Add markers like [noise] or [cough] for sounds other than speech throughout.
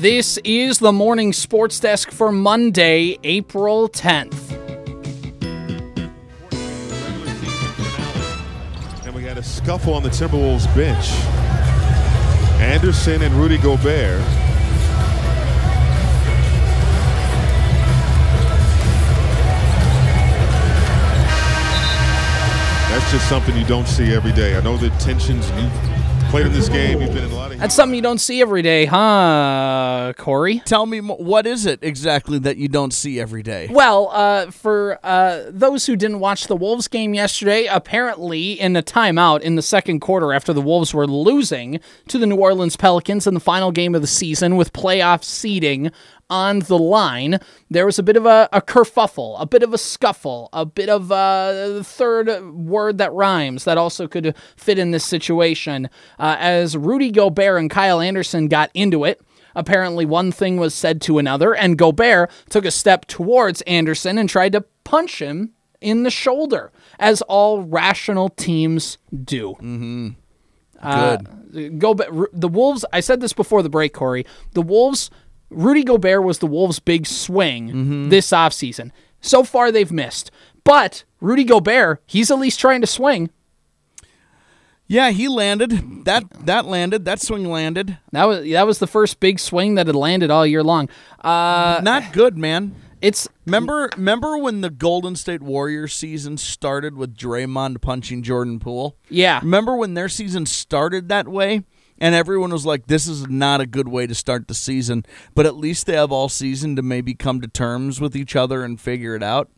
This is the morning sports desk for Monday, April 10th. And we got a scuffle on the Timberwolves bench. Anderson and Rudy Gobert. That's just something you don't see every day. I know the tensions played in this game. You've been in a lot of. That's something you don't see every day, huh, Corey? Tell me what is it exactly that you don't see every day? Well, uh, for uh, those who didn't watch the Wolves game yesterday, apparently in a timeout in the second quarter after the Wolves were losing to the New Orleans Pelicans in the final game of the season with playoff seeding on the line, there was a bit of a, a kerfuffle, a bit of a scuffle, a bit of a third word that rhymes that also could fit in this situation uh, as Rudy Gobert and Kyle Anderson got into it. Apparently, one thing was said to another, and Gobert took a step towards Anderson and tried to punch him in the shoulder, as all rational teams do. Good. Uh, Gobert, the Wolves. I said this before the break, Corey. The Wolves. Rudy Gobert was the Wolves' big swing this offseason. So far, they've missed. But Rudy Gobert, he's at least trying to swing. yeah, he landed. That that landed. That swing landed. That was that was the first big swing that had landed all year long. Uh, Not good, man. it's Remember, remember when the Golden State Warriors season started with Draymond punching Jordan Poole? yeah, Remember when their season started that way? And everyone was like, this is not a good way to start the season. But at least they have all season to maybe come to terms with each other and figure it out.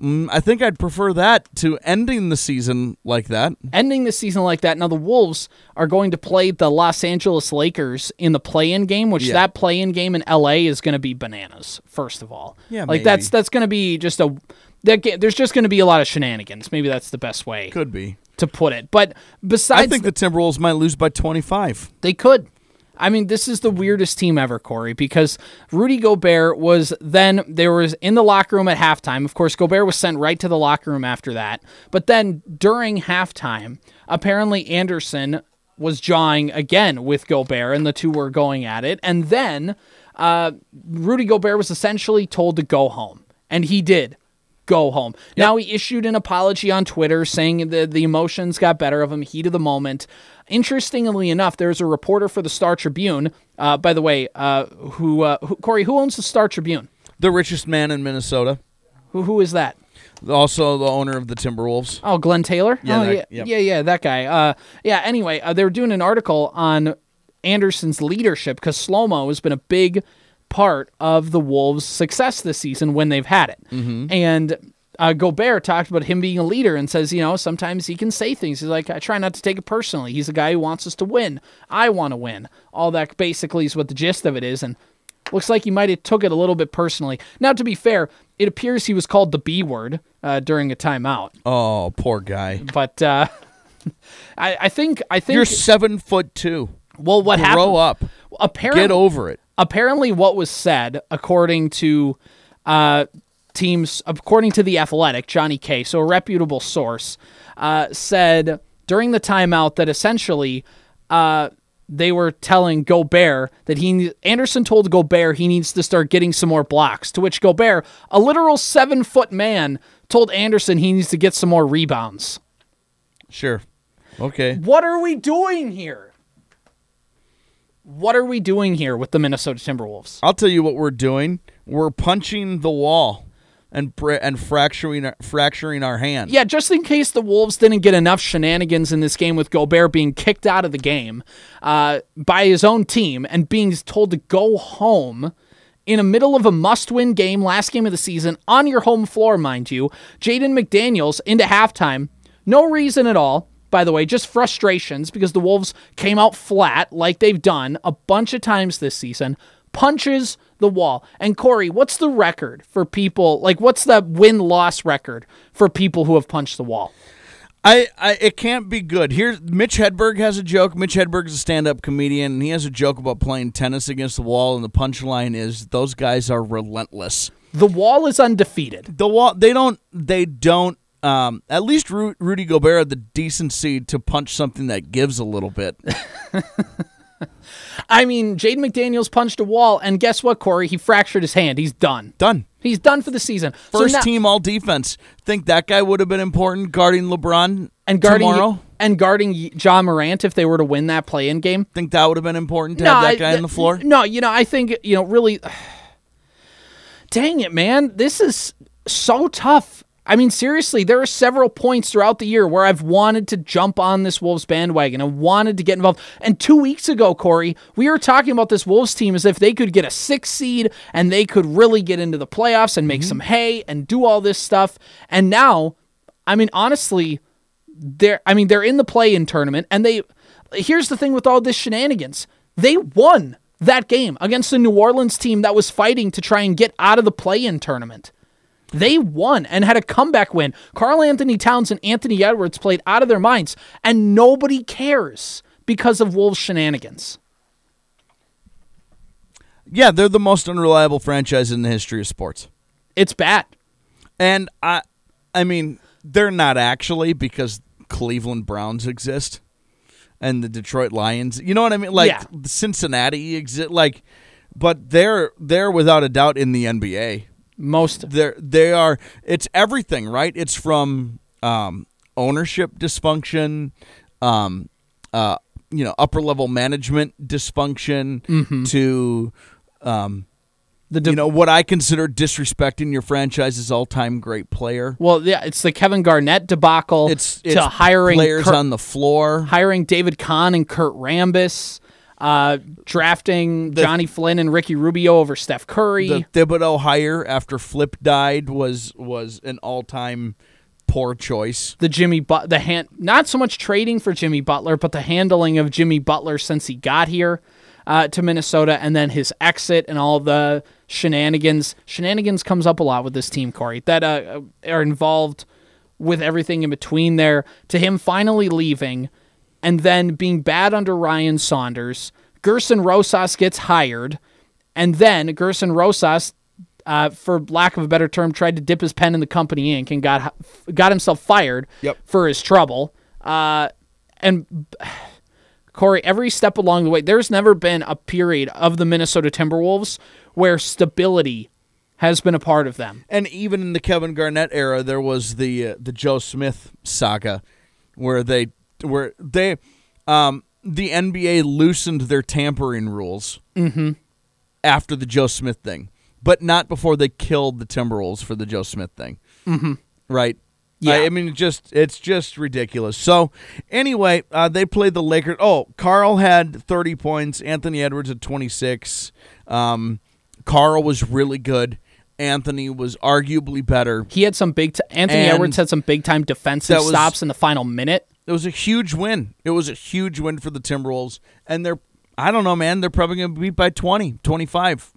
Mm, I think I'd prefer that to ending the season like that. ending the season like that. Now the Wolves are going to play the Los Angeles Lakers in the play-in game, which Yeah. that play-in game in LA is going to be bananas. First of all, Yeah, like maybe. that's that's going to be just a that ga- there's just going to be a lot of shenanigans. Maybe that's the best way Could be. to put it. But besides, I think the Timberwolves might lose by 25. They could. I mean, this is the weirdest team ever, Corey, because Rudy Gobert was then there was in the locker room at halftime. Of course, Gobert was sent right to the locker room after that. But then during halftime, apparently Anderson was jawing again with Gobert, and the two were going at it. And then uh, Rudy Gobert was essentially told to go home, and he did go home. Now he issued an apology on Twitter saying that the emotions got better of him, heat of the moment. Interestingly enough, there's a reporter for the Star Tribune. Uh, by the way, uh, who, uh, who Corey, who owns the Star Tribune? The richest man in Minnesota. Who who is that? Also the owner of the Timberwolves. Oh, Glen Taylor. Yeah, oh, that- yeah, yep. yeah, yeah, that guy. Uh, yeah. Anyway, uh, they were doing an article on Anderson's leadership because Slomo has been a big part of the Wolves' success this season when they've had it. Mm-hmm. And uh, Gobert talked about him being a leader and says, you know, sometimes he can say things. He's like, I try not to take it personally. He's a guy who wants us to win. I want to win. All that basically is what the gist of it is. And looks like he might have took it a little bit personally. Now, to be fair, it appears he was called the B word uh, during a timeout. Oh, poor guy. But uh, [laughs] I, I think I think You're seven foot two. well, what happened? Grow up. Apparently, Get over it. Apparently, what was said, according to uh, teams, according to the Athletic, Johnny K, so a reputable source, uh, said during the timeout that essentially. Uh, they were telling Gobert that he Anderson told Gobert he needs to start getting some more blocks. To which Gobert, a literal seven foot man, told Anderson he needs to get some more rebounds. Sure. Okay. What are we doing here? What are we doing here with the Minnesota Timberwolves? I'll tell you what we're doing. We're punching the wall and and fracturing fracturing our hand. Yeah, just in case the Wolves didn't get enough shenanigans in this game with Gobert being kicked out of the game uh, by his own team and being told to go home in the middle of a must-win game, last game of the season, on your home floor, mind you. Jaden McDaniels into halftime, no reason at all. By the way, just frustrations because the Wolves came out flat like they've done a bunch of times this season. Punches the wall. And Corey, what's the record for people? Like, what's the win loss record for people who have punched the wall? I, I it can't be good. Here, Mitch Hedberg has a joke. Mitch Hedberg is a stand-up comedian, and he has a joke about playing tennis against the wall. And the punchline is, "Those guys are relentless." The wall is undefeated. The wall, they don't, they don't. Um, at least Ru- Rudy Gobert had the decency to punch something that gives a little bit. [laughs] I mean, Jaden McDaniels punched a wall, and guess what, Corey? He fractured his hand. He's done. Done. He's done for the season. So First now- team all defense. Think that guy would have been important guarding LeBron and guarding tomorrow? and guarding Ja Morant if they were to win that play-in game. Think that would have been important to have that I- guy on the floor? No, you know, I think you know, really. [sighs] Dang it, man! This is so tough. I mean, seriously, there are several points throughout the year where I've wanted to jump on this Wolves bandwagon and wanted to get involved. And two weeks ago, Corey, we were talking about this Wolves team as if they could get a six seed and they could really get into the playoffs and make mm-hmm. some hay and do all this stuff. And now, I mean, honestly, they're I mean, they're in the play-in tournament and they here's the thing with all this shenanigans. They won that game against the New Orleans team that was fighting to try and get out of the play-in tournament. They won and had a comeback win. Karl-Anthony Towns and Anthony Edwards played out of their minds, and nobody cares because of Wolves shenanigans. Yeah, they're the most unreliable franchise in the history of sports. It's bad. And I I mean, they're not actually because Cleveland Browns exist and the Detroit Lions. You know what I mean? Like Yeah. Cincinnati exist like but they're they're without a doubt in the NBA. Most They're they are it's everything, right? It's from um, ownership dysfunction, um, uh, you know, upper level management dysfunction to um, the de- you know what I consider disrespecting your franchise's all time great player. well, yeah, it's the Kevin Garnett debacle. It's, to it's hiring players Kurt- on the floor. hiring David Kahn and Kurt Rambis, uh, drafting Jonny Flynn and Ricky Rubio over Steph Curry. The Thibodeau hire after Flip died was was an all time poor choice. the Jimmy but the hand not so much trading for Jimmy Butler, but the handling of Jimmy Butler since he got here uh, to Minnesota, and then his exit and all the shenanigans. Shenanigans comes up a lot with this team, Corey, that uh, are involved with everything in between there. To him finally leaving, and then being bad under Ryan Saunders. Gerson Rosas gets hired, and then Gerson Rosas uh, for lack of a better term, tried to dip his pen in the company ink and got got himself fired Yep. for his trouble. Uh, and [sighs] Corey, every step along the way, there's never been a period of the Minnesota Timberwolves where stability has been a part of them. And even in the Kevin Garnett era, there was the uh, the Joe Smith saga, where they where they um, the NBA loosened their tampering rules after the Joe Smith thing, but not before they killed the Timberwolves for the Joe Smith thing. Mm-hmm. Right. Yeah. I, I mean, just it's just ridiculous. So anyway, uh, they played the Lakers. Oh, Karl had thirty points. Anthony Edwards had twenty six. Um, Karl was really good. Anthony was arguably better. He had some big. T- Anthony And Edwards had some big time defensive was- stops in the final minute. It was a huge win. It was a huge win for the Timberwolves. And they're, I don't know, man, they're probably going to beat by 20, 25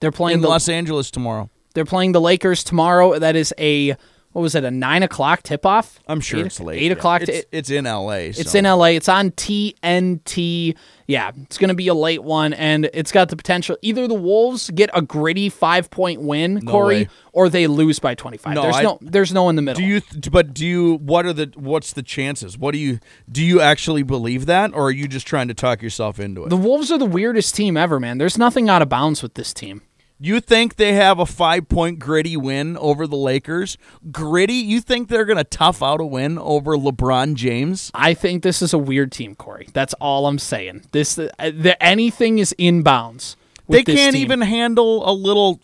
They're playing in the Los Angeles tomorrow. They're playing the Lakers tomorrow. That is a what was it? A nine o'clock tip off. I'm sure Eight- it's late. Eight yeah. o'clock. It's, it's in L.A. It's in LA. It's on TNT. Yeah, it's going to be a late one, and it's got the potential. Either the Wolves get a gritty five point win, Corey, way. or they lose by twenty five. No, there's I- no, there's no in the middle. Do you? But do you? What are the? What's the chances? What do you? Do you actually believe that, or are you just trying to talk yourself into it? the Wolves are the weirdest team ever, man. There's nothing out of bounds with this team. You think they have a five point gritty win over the Lakers? Gritty? You think they're going to tough out a win over LeBron James? I think this is a weird team, Corey. That's all I'm saying. This, uh, the, anything is in bounds. They can't team. even handle a little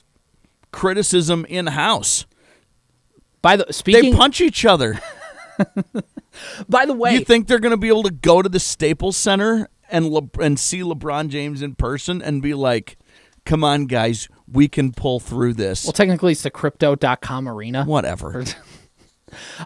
criticism in house. By the speaking, They punch each other. [laughs] by the way, You think they're going to be able to go to the Staples Center and Le- and see LeBron James in person and be like, "Come on, guys, we can pull through this." well, technically, it's the Crypto.com arena. Whatever. [laughs]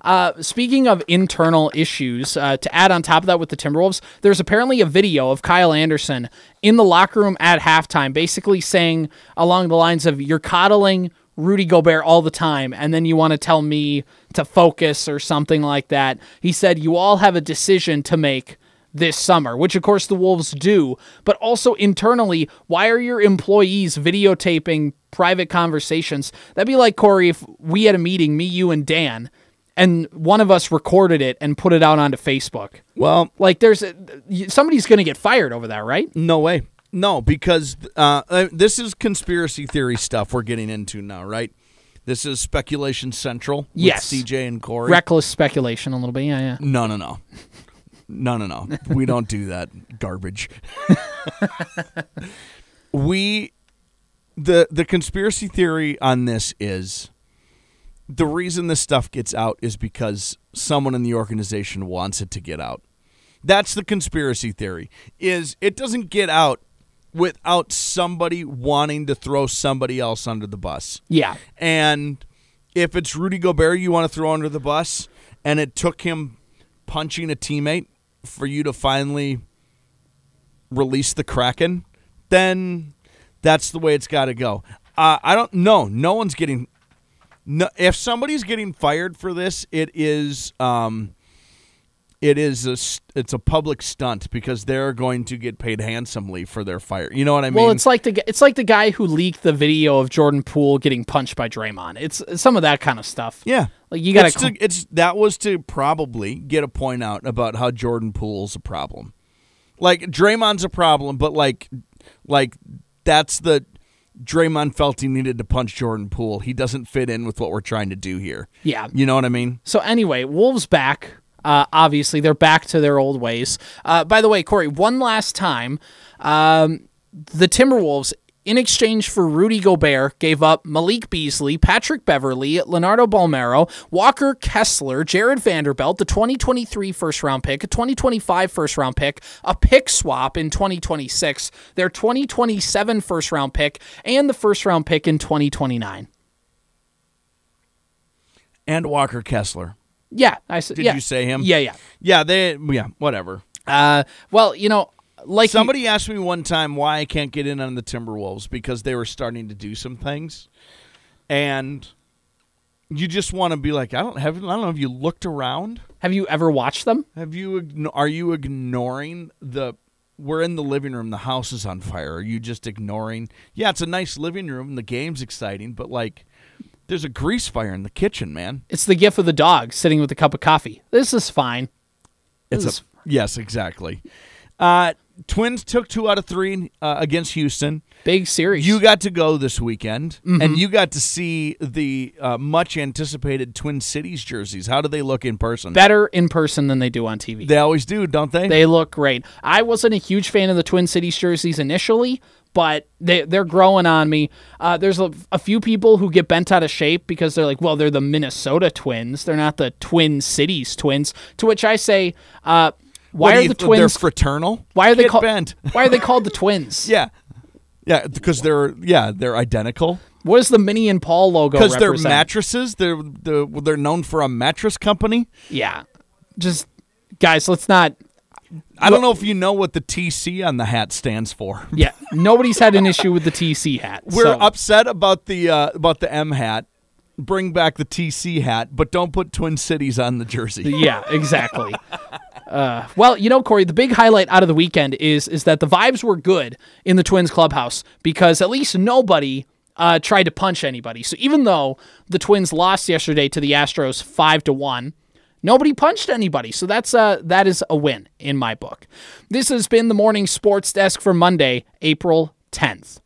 Uh, speaking of internal issues, uh, to add on top of that with the Timberwolves, there's apparently a video of Kyle Anderson in the locker room at halftime, basically saying along the lines of, You're coddling Rudy Gobert all the time, and then you want to tell me to focus or something like that. He said, You all have a decision to make this summer, which of course the Wolves do, but also internally, why are your employees videotaping private conversations? That'd be like, Corey, if we had a meeting, me, you, and Dan, and one of us recorded it and put it out onto Facebook. Well, Like, there's a, somebody's going to get fired over that, right? no way. No, because uh, uh, this is conspiracy theory stuff we're getting into now, right? This is speculation central. With Yes. CJ and Corey. Reckless speculation, a little bit. Yeah, yeah. No, no, no. No, no, no. [laughs] We don't do that garbage. [laughs] we the the conspiracy theory on this is the reason this stuff gets out is because someone in the organization wants it to get out. That's the conspiracy theory. Is it doesn't get out without somebody wanting to throw somebody else under the bus. Yeah. And if it's Rudy Gobert you want to throw under the bus, and it took him punching a teammate for you to finally release the Kraken, then that's the way it's got to go. Uh, I don't know. No one's getting. No, if somebody's getting fired for this, it is. Um, it is a it's a public stunt because they're going to get paid handsomely for their fire. You know what I mean? Well, it's like the it's like the guy who leaked the video of Jordan Poole getting punched by Draymond. It's, it's some of that kind of stuff. Yeah. Like you got it's, to, it's that was to probably get a point out about how Jordan Poole's a problem. Like Draymond's a problem, but like like that's the Draymond felt he needed to punch Jordan Poole. He doesn't fit in with what we're trying to do here. Yeah. You know what I mean? So anyway, Wolves back. Uh, obviously, they're back to their old ways. Uh, by the way, Corey, one last time, um, the Timberwolves, in exchange for Rudy Gobert, gave up Malik Beasley, Patrick Beverley, Leonardo Bolmaro, Walker Kessler, Jarred Vanderbilt, the 2023 first round pick, a 2025 first round pick, a pick swap in 2026, their 2027 first round pick, and the first round pick in 2029. And Walker Kessler. Yeah, I said. Did yeah. you say him? Yeah, yeah. Yeah, they yeah, whatever. Uh, well, you know, like you- Somebody asked me one time why I can't get in on the Timberwolves because they were starting to do some things, and you just want to be like, I don't have, I don't know. Have you looked around? have you ever watched them? Have you? Are you ignoring the? We're in the living room. The house is on fire. Are you just ignoring? Yeah, it's a nice living room. The game's exciting, but like, there's a grease fire in the kitchen, man. It's the gift of the dog sitting with a cup of coffee. This is fine. It's This a yes, exactly. Uh, Twins took two out of three uh, against Houston. Big series. You got to go this weekend, Mm-hmm. and you got to see the uh, much anticipated Twin Cities jerseys. How do they look in person? better in person than they do on TV. they always do, don't they? They look great. I wasn't a huge fan of the Twin Cities jerseys initially, but they they're growing on me. Uh, there's a, a few people who get bent out of shape because they're like, well, they're the Minnesota Twins. They're not the Twin Cities Twins. To which I say, uh, why are the th- Twins? They're fraternal. why are they called? bent? why are they called the Twins? [laughs] Yeah, yeah, because they're yeah they're identical. What does the Minnie and Paul logo Because they're represent? mattresses. They're they're they're known for a mattress company. Yeah. Just guys, let's not I don't know if you know what the TC on the hat stands for. [laughs] yeah, nobody's had an issue with the TC hat. We're so- upset about the uh, about the M hat. Bring back the TC hat, but don't put Twin Cities on the jersey. Yeah, exactly. [laughs] uh, well, you know, Corey, the big highlight out of the weekend is is that the vibes were good in the Twins clubhouse because at least nobody uh, tried to punch anybody. So even though the Twins lost yesterday to the Astros five to one, nobody punched anybody. So that's uh that is a win in my book. This has been the morning sports desk for Monday, April tenth.